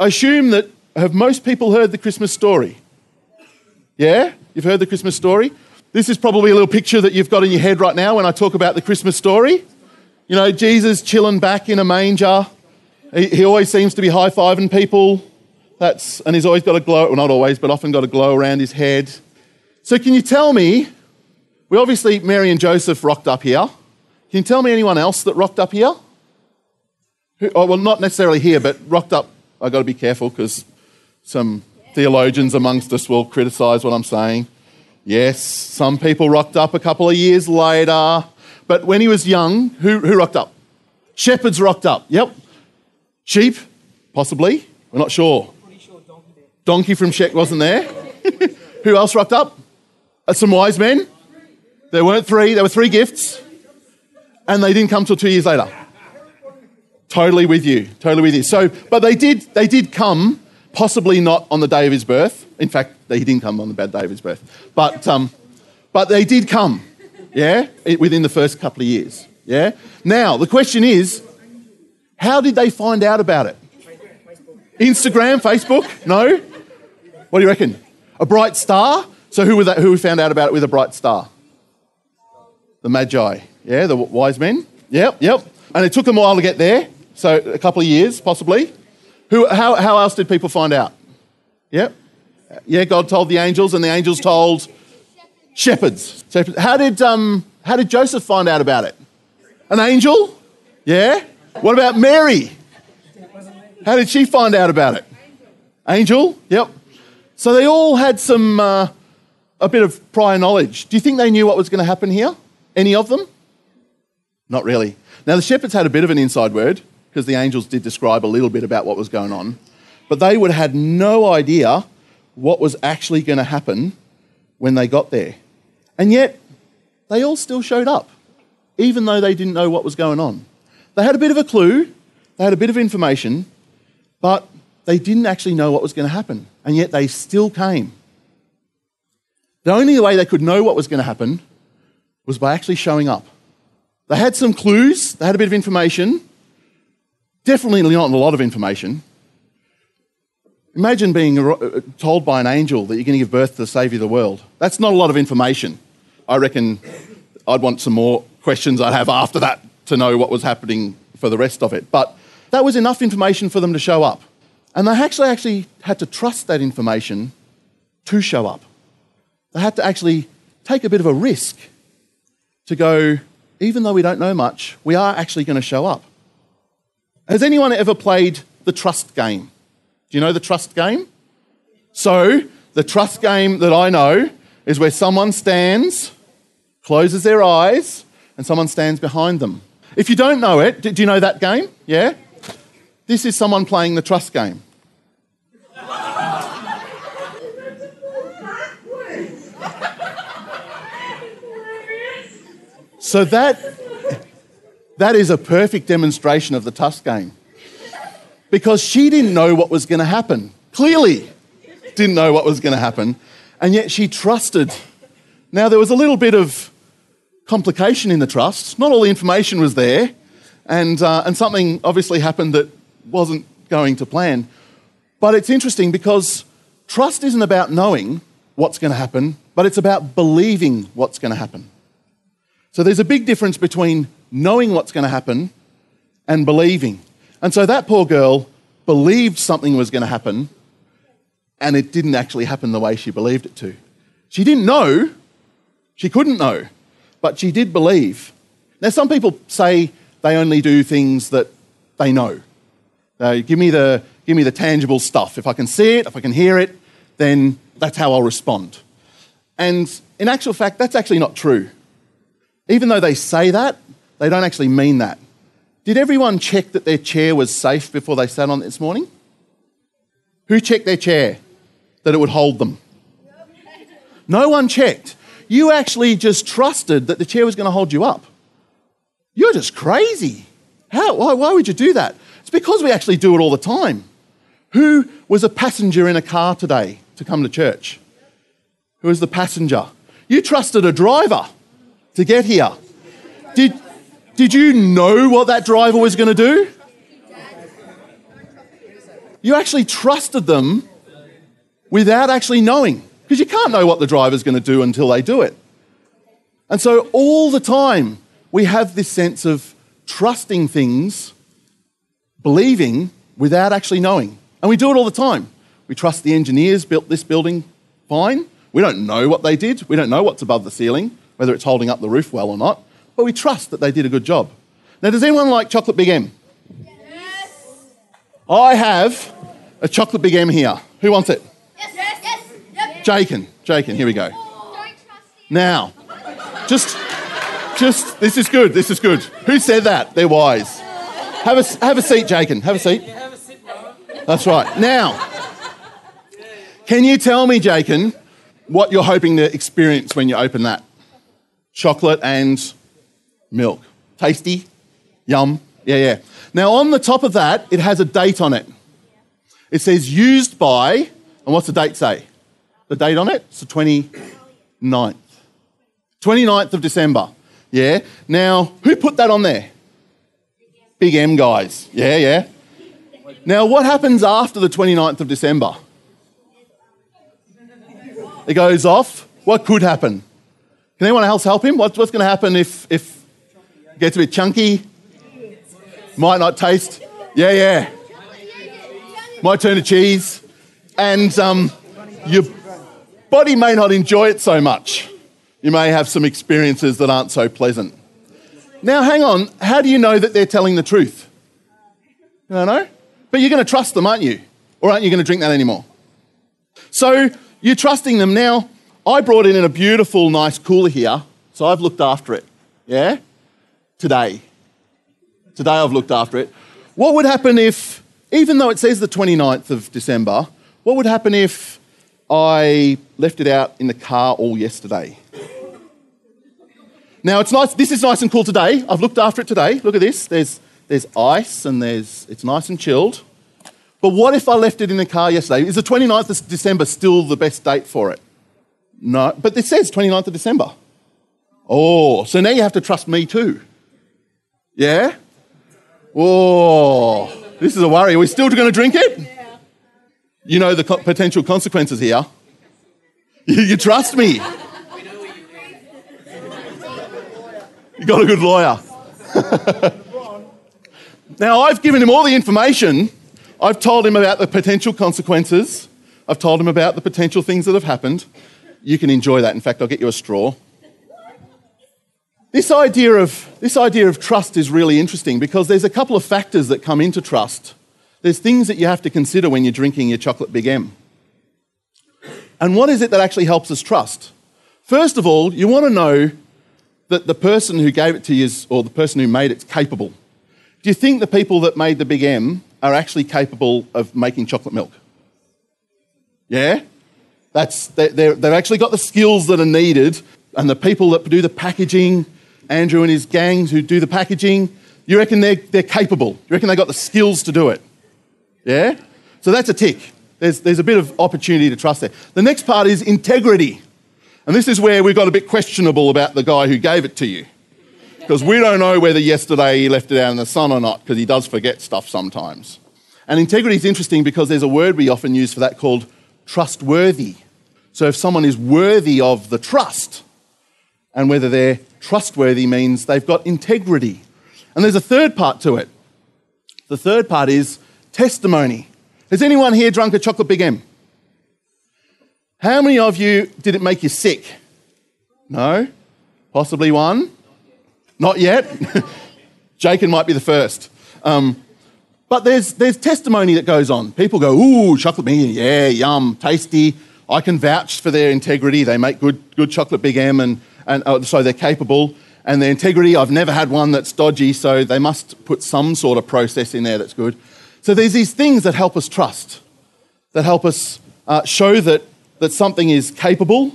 I assume that have most people heard the Christmas story? Yeah? You've heard the Christmas story? This is probably a little picture that you've got in your head right now when I talk about the Christmas story. You know, Jesus chilling back in a manger. He, he always seems to be high fiving people. That's, and he's always got a glow, well, not always, but often got a glow around his head. So, can you tell me? We obviously, Mary and Joseph rocked up here. Can you tell me anyone else that rocked up here? Who, oh, well, not necessarily here, but rocked up. I've got to be careful because some theologians amongst us will criticize what I'm saying. Yes, some people rocked up a couple of years later. But when he was young, who, who rocked up? Shepherds rocked up. Yep. Sheep, possibly. We're not sure. Donkey from Shrek wasn't there. who else rocked up? Uh, some wise men. There weren't three, there were three gifts. And they didn't come till two years later. Totally with you. Totally with you. So, but they did, they did come possibly not on the day of his birth. In fact, he didn't come on the bad day of his birth. But, um, but they did come, yeah, within the first couple of years, yeah? Now, the question is, how did they find out about it? Instagram, Facebook? No? What do you reckon? A bright star? So who, were that, who found out about it with a bright star? The Magi, yeah, the wise men? Yep, yep. And it took them a while to get there, so a couple of years, possibly. Who, how, how else did people find out? Yep. Yeah, God told the angels, and the angels told shepherds. How did, um, how did Joseph find out about it? An angel? Yeah. What about Mary? How did she find out about it? Angel? Yep. So they all had some, uh, a bit of prior knowledge. Do you think they knew what was going to happen here? Any of them? Not really. Now, the shepherds had a bit of an inside word because the angels did describe a little bit about what was going on. But they would have had no idea what was actually going to happen when they got there. And yet, they all still showed up, even though they didn't know what was going on. They had a bit of a clue, they had a bit of information, but they didn't actually know what was going to happen. And yet, they still came. The only way they could know what was going to happen was by actually showing up. They had some clues, they had a bit of information, Definitely not a lot of information. Imagine being uh, told by an angel that you're going to give birth to the Saviour of the world. That's not a lot of information. I reckon I'd want some more questions I'd have after that to know what was happening for the rest of it. But that was enough information for them to show up. And they actually, actually had to trust that information to show up. They had to actually take a bit of a risk to go, even though we don't know much, we are actually going to show up. Has anyone ever played the trust game? Do you know the trust game? So, the trust game that I know is where someone stands, closes their eyes, and someone stands behind them. If you don't know it, do you know that game? Yeah? This is someone playing the trust game. So that that is a perfect demonstration of the trust game. Because she didn't know what was going to happen. Clearly, didn't know what was going to happen. And yet she trusted. Now, there was a little bit of complication in the trust. Not all the information was there. And, uh, and something obviously happened that wasn't going to plan. But it's interesting because trust isn't about knowing what's going to happen, but it's about believing what's going to happen. So there's a big difference between knowing what's going to happen and believing. And so that poor girl believed something was going to happen, and it didn't actually happen the way she believed it to. She didn't know, she couldn't know, but she did believe. Now, some people say they only do things that they know. Uh, give, me the, give me the tangible stuff. If I can see it, if I can hear it, then that's how I'll respond. And in actual fact, that's actually not true. Even though they say that, they don't actually mean that. Did everyone check that their chair was safe before they sat on it this morning? Who checked their chair that it would hold them? No one checked. You actually just trusted that the chair was going to hold you up. You're just crazy. How? Why, why would you do that? It's because we actually do it all the time. Who was a passenger in a car today to come to church? Who was the passenger? You trusted a driver to get here. Did, did you know what that driver was going to do? You actually trusted them without actually knowing, because you can't know what the driver's going to do until they do it. And so, all the time, we have this sense of trusting things, believing without actually knowing. And we do it all the time. We trust the engineers built this building fine. We don't know what they did. We don't know what's above the ceiling, whether it's holding up the roof well or not. But we trust that they did a good job. Now, does anyone like chocolate Big M? Yes. I have a chocolate Big M here. Who wants it? Yes. Yes. yes. Yep. Jakin. Jakin, here we go. Now, just, just, this is good. This is good. Who said that? They're wise. Have a, have a seat, Jakin. Have a seat. That's right. Now, can you tell me, Jakin, what you're hoping to experience when you open that? Chocolate and milk. Tasty? Yum. Yeah, yeah. Now, on the top of that, it has a date on it. It says used by, and what's the date say? The date on it? It's the 29th. 29th of December. Yeah. Now, who put that on there? Big M guys. Yeah, yeah. Now, what happens after the 29th of December? It goes off. What could happen? Can anyone else help him? What's, what's going to happen if, if gets a bit chunky? Might not taste. Yeah, yeah. Might turn to cheese. And um, your body may not enjoy it so much. You may have some experiences that aren't so pleasant. Now, hang on. How do you know that they're telling the truth? You don't know? But you're going to trust them, aren't you? Or aren't you going to drink that anymore? So you're trusting them. Now, I brought in a beautiful, nice cooler here, so I've looked after it. Yeah? Today. Today I've looked after it. What would happen if, even though it says the 29th of December, what would happen if I left it out in the car all yesterday? Now it's nice, this is nice and cool today. I've looked after it today. Look at this. There's, there's ice and there's, it's nice and chilled. But what if I left it in the car yesterday? Is the 29th of December still the best date for it? No, but it says 29th of December. Oh, so now you have to trust me too. Yeah? Oh, this is a worry. Are we still going to drink it? You know the co- potential consequences here. You, you trust me. You got a good lawyer. now, I've given him all the information. I've told him about the potential consequences. I've told him about the potential things that have happened. You can enjoy that. In fact, I'll get you a straw. This idea of, this idea of trust is really interesting because there's a couple of factors that come into trust. There's things that you have to consider when you're drinking your chocolate Big M. And what is it that actually helps us trust? First of all, you want to know that the person who gave it to you is, or the person who made it's capable. Do you think the people that made the Big M are actually capable of making chocolate milk? Yeah? That's, they're, they've actually got the skills that are needed, and the people that do the packaging, Andrew and his gangs who do the packaging, you reckon they're, they're capable? You reckon they've got the skills to do it? Yeah? So that's a tick. There's, there's a bit of opportunity to trust there. The next part is integrity. And this is where we've got a bit questionable about the guy who gave it to you. Because we don't know whether yesterday he left it out in the sun or not, because he does forget stuff sometimes. And integrity is interesting because there's a word we often use for that called trustworthy. So if someone is worthy of the trust, and whether they're trustworthy means they've got integrity. And there's a third part to it. The third part is testimony. Has anyone here drunk a chocolate Big M? How many of you did it make you sick? No? Possibly one? Not yet? Jacob might be the first. Um, but there's, there's testimony that goes on. People go, ooh, chocolate Big M, yeah, yum, tasty. I can vouch for their integrity. They make good, good chocolate Big M, and, and oh, so they're capable. And their integrity, I've never had one that's dodgy, so they must put some sort of process in there that's good. So there's these things that help us trust, that help us uh, show that that something is capable,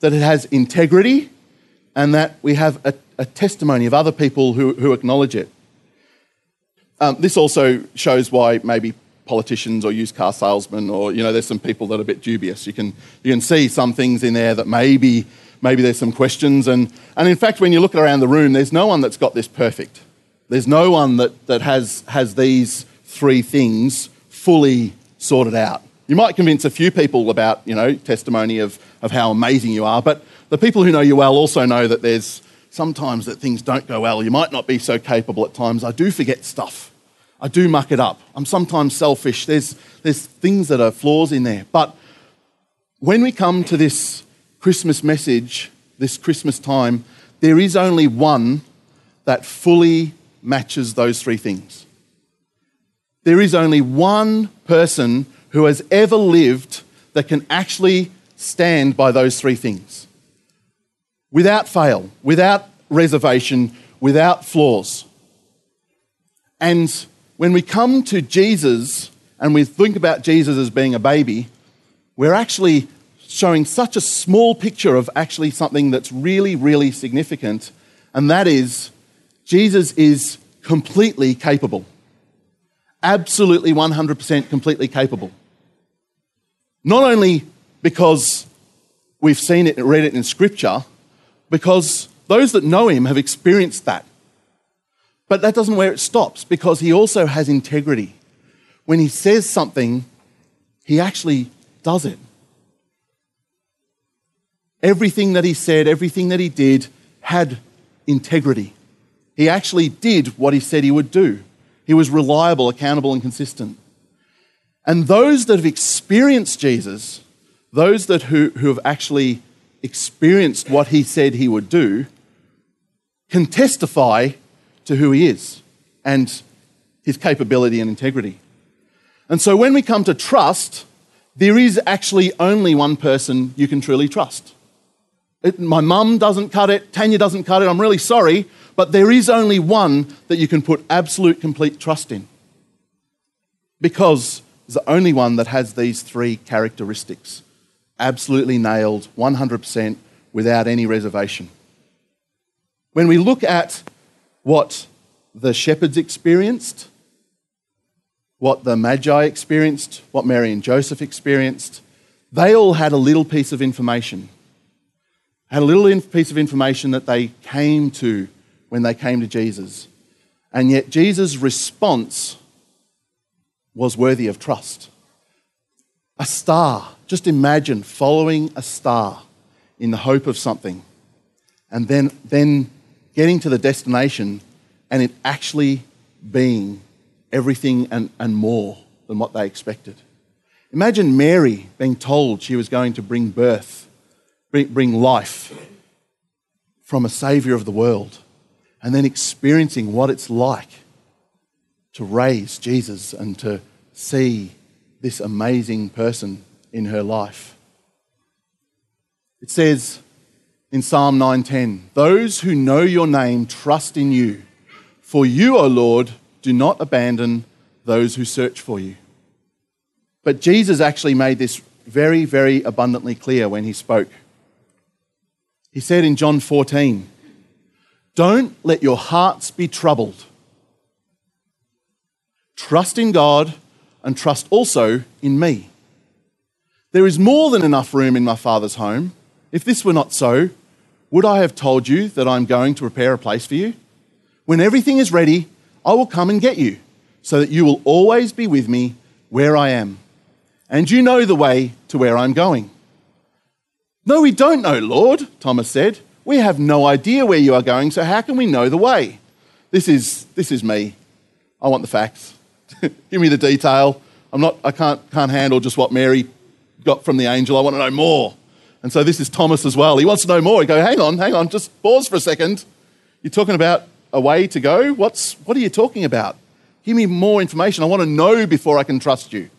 that it has integrity, and that we have a, a testimony of other people who, who acknowledge it. Um, this also shows why maybe politicians or used car salesmen or you know there's some people that are a bit dubious you can you can see some things in there that maybe maybe there's some questions and and in fact when you look around the room there's no one that's got this perfect there's no one that that has has these three things fully sorted out. You might convince a few people about, you know, testimony of, of how amazing you are, but the people who know you well also know that there's sometimes that things don't go well. You might not be so capable at times. I do forget stuff. I do muck it up. I'm sometimes selfish. There's, there's things that are flaws in there. But when we come to this Christmas message, this Christmas time, there is only one that fully matches those three things. There is only one person who has ever lived that can actually stand by those three things without fail, without reservation, without flaws. And when we come to Jesus and we think about Jesus as being a baby, we're actually showing such a small picture of actually something that's really, really significant, and that is Jesus is completely capable. Absolutely 100% completely capable. Not only because we've seen it and read it in Scripture, because those that know him have experienced that. But that doesn't where it stops, because he also has integrity. When he says something, he actually does it. Everything that he said, everything that he did had integrity. He actually did what he said he would do. He was reliable, accountable, and consistent. And those that have experienced Jesus, those that who, who have actually experienced what he said he would do, can testify to who he is and his capability and integrity. And so when we come to trust, there is actually only one person you can truly trust. It, my mum doesn't cut it, Tanya doesn't cut it, I'm really sorry, but there is only one that you can put absolute, complete trust in. Because it's the only one that has these three characteristics absolutely nailed, 100%, without any reservation. When we look at what the shepherds experienced, what the Magi experienced, what Mary and Joseph experienced, they all had a little piece of information. Had a little piece of information that they came to when they came to Jesus. And yet Jesus' response was worthy of trust. A star. Just imagine following a star in the hope of something and then, then getting to the destination and it actually being everything and, and more than what they expected. Imagine Mary being told she was going to bring birth, bring, bring life from a Saviour of the world, and then experiencing what it's like to raise Jesus and to see this amazing person in her life. It says in Psalm 9:10, "Those who know your name trust in you, for you, O Lord, do not abandon those who search for you." But Jesus actually made this very, very abundantly clear when he spoke. He said in John 14, Don't let your hearts be troubled. Trust in God and trust also in me. There is more than enough room in my Father's home. If this were not so, would I have told you that I'm going to prepare a place for you? When everything is ready, I will come and get you, so that you will always be with me where I am. And you know the way to where I'm going. No, we don't know, Lord, Thomas said. We have no idea where you are going, so how can we know the way? This is, this is me. I want the facts. Give me the detail. I'm not, I can't, can't handle just what Mary got from the angel. I want to know more. And so this is Thomas as well. He wants to know more. He go, hang on, hang on, just pause for a second. You're talking about a way to go? What's, what are you talking about? Give me more information. I want to know before I can trust you.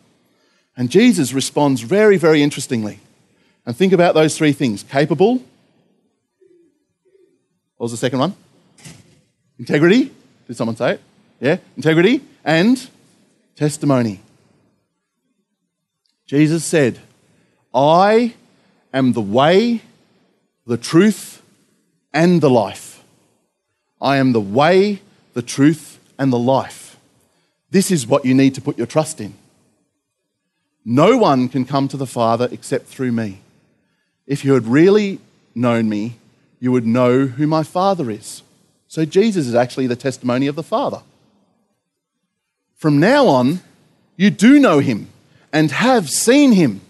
And Jesus responds very, very interestingly. And think about those three things capable. What was the second one? Integrity. Did someone say it? Yeah? Integrity and testimony. Jesus said, I am the way, the truth, and the life. I am the way, the truth, and the life. This is what you need to put your trust in. No one can come to the Father except through me. If you had really known me, you would know who my Father is. So Jesus is actually the testimony of the Father. From now on, you do know him and have seen him.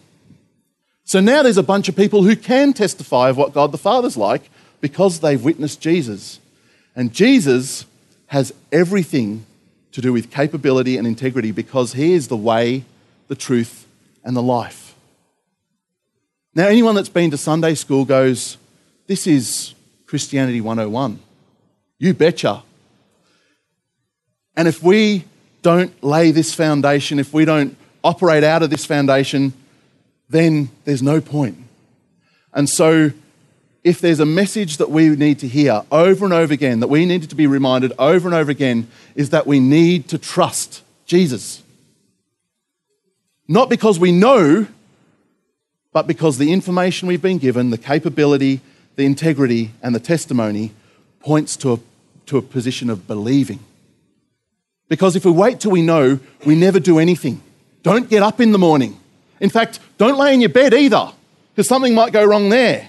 So now there's a bunch of people who can testify of what God the Father's like because they've witnessed Jesus. And Jesus has everything to do with capability and integrity because he is the way, the truth, and the life. Now, anyone that's been to Sunday school goes, This is Christianity 101. You betcha. And if we don't lay this foundation, if we don't operate out of this foundation, then there's no point. And so, if there's a message that we need to hear over and over again, that we need to be reminded over and over again, is that we need to trust Jesus. Not because we know, but because the information we've been given, the capability, the integrity, and the testimony points to a, to a position of believing. Because if we wait till we know, we never do anything. Don't get up in the morning. In fact, don't lay in your bed either, because something might go wrong there.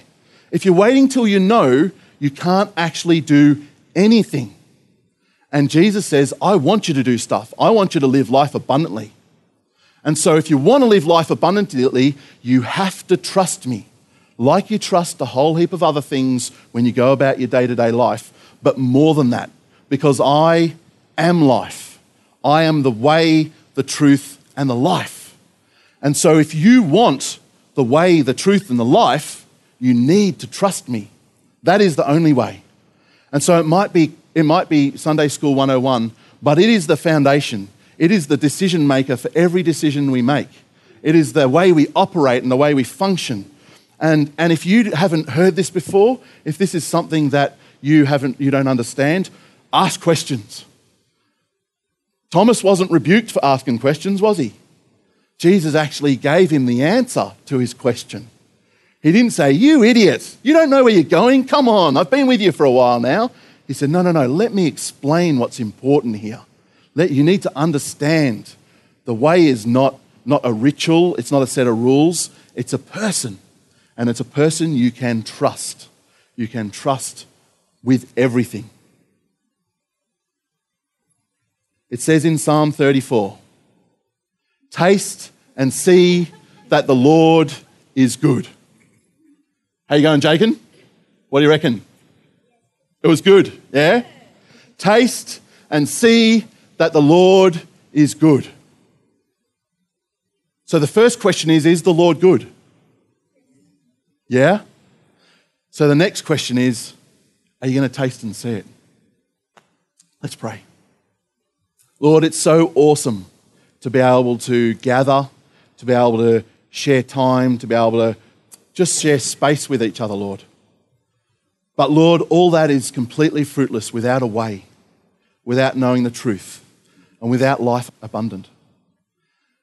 If you're waiting till you know, you can't actually do anything. And Jesus says, I want you to do stuff. I want you to live life abundantly. And so, if you want to live life abundantly, you have to trust me, like you trust a whole heap of other things when you go about your day to day life, but more than that, because I am life. I am the way, the truth, and the life. And so, if you want the way, the truth, and the life, you need to trust me. That is the only way. And so, it might be, it might be Sunday School 101, but it is the foundation. It is the decision maker for every decision we make. It is the way we operate and the way we function. And, and if you haven't heard this before, if this is something that you, haven't, you don't understand, ask questions. Thomas wasn't rebuked for asking questions, was he? Jesus actually gave him the answer to his question. He didn't say, You idiot, you don't know where you're going. Come on, I've been with you for a while now. He said, No, no, no, let me explain what's important here you need to understand the way is not, not a ritual, it's not a set of rules, it's a person. And it's a person you can trust. You can trust with everything. It says in Psalm 34 Taste and see that the Lord is good. How you going, Jacob? What do you reckon? It was good, yeah? Taste and see that the Lord is good. So the first question is Is the Lord good? Yeah? So the next question is Are you going to taste and see it? Let's pray. Lord, it's so awesome to be able to gather, to be able to share time, to be able to just share space with each other, Lord. But Lord, all that is completely fruitless without a way, without knowing the truth and without life abundant.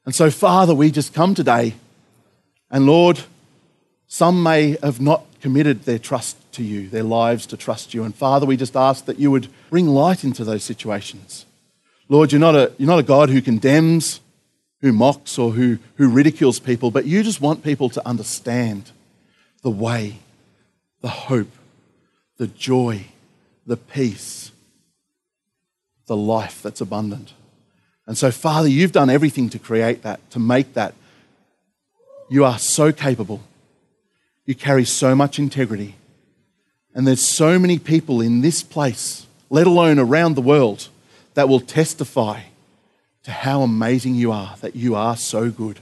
And so, Father, we just come today, and Lord, some may have not committed their trust to you, their lives to trust you. And Father, we just ask that you would bring light into those situations. Lord, you're not a, you're not a God who condemns, who mocks, or who, who ridicules people, but you just want people to understand the way, the hope, the joy, the peace, the life that's abundant. And so, Father, you've done everything to create that, to make that. You are so capable. You carry so much integrity. And there's so many people in this place, let alone around the world, that will testify to how amazing you are, that you are so good.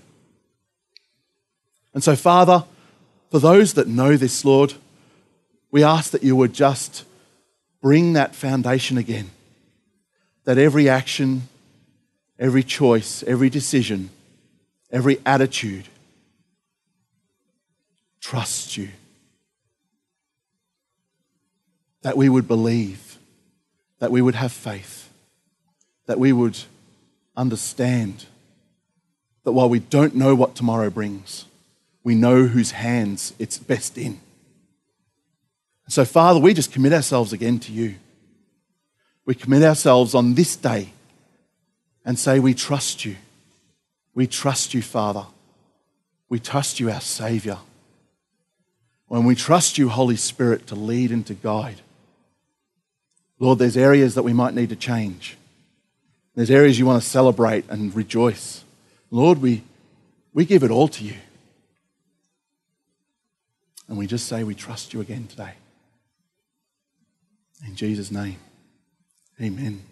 And so, Father, for those that know this, Lord, we ask that you would just bring that foundation again, that every action, every choice, every decision, every attitude trusts you. That we would believe, that we would have faith, that we would understand that while we don't know what tomorrow brings, we know whose hands it's best in. So, Father, we just commit ourselves again to you. We commit ourselves on this day and say, We trust you. We trust you, Father. We trust you, our Savior. When we trust you, Holy Spirit, to lead and to guide. Lord, there's areas that we might need to change. There's areas you want to celebrate and rejoice. Lord, we, We give it all to you. And we just say we trust you again today. In Jesus' name, amen.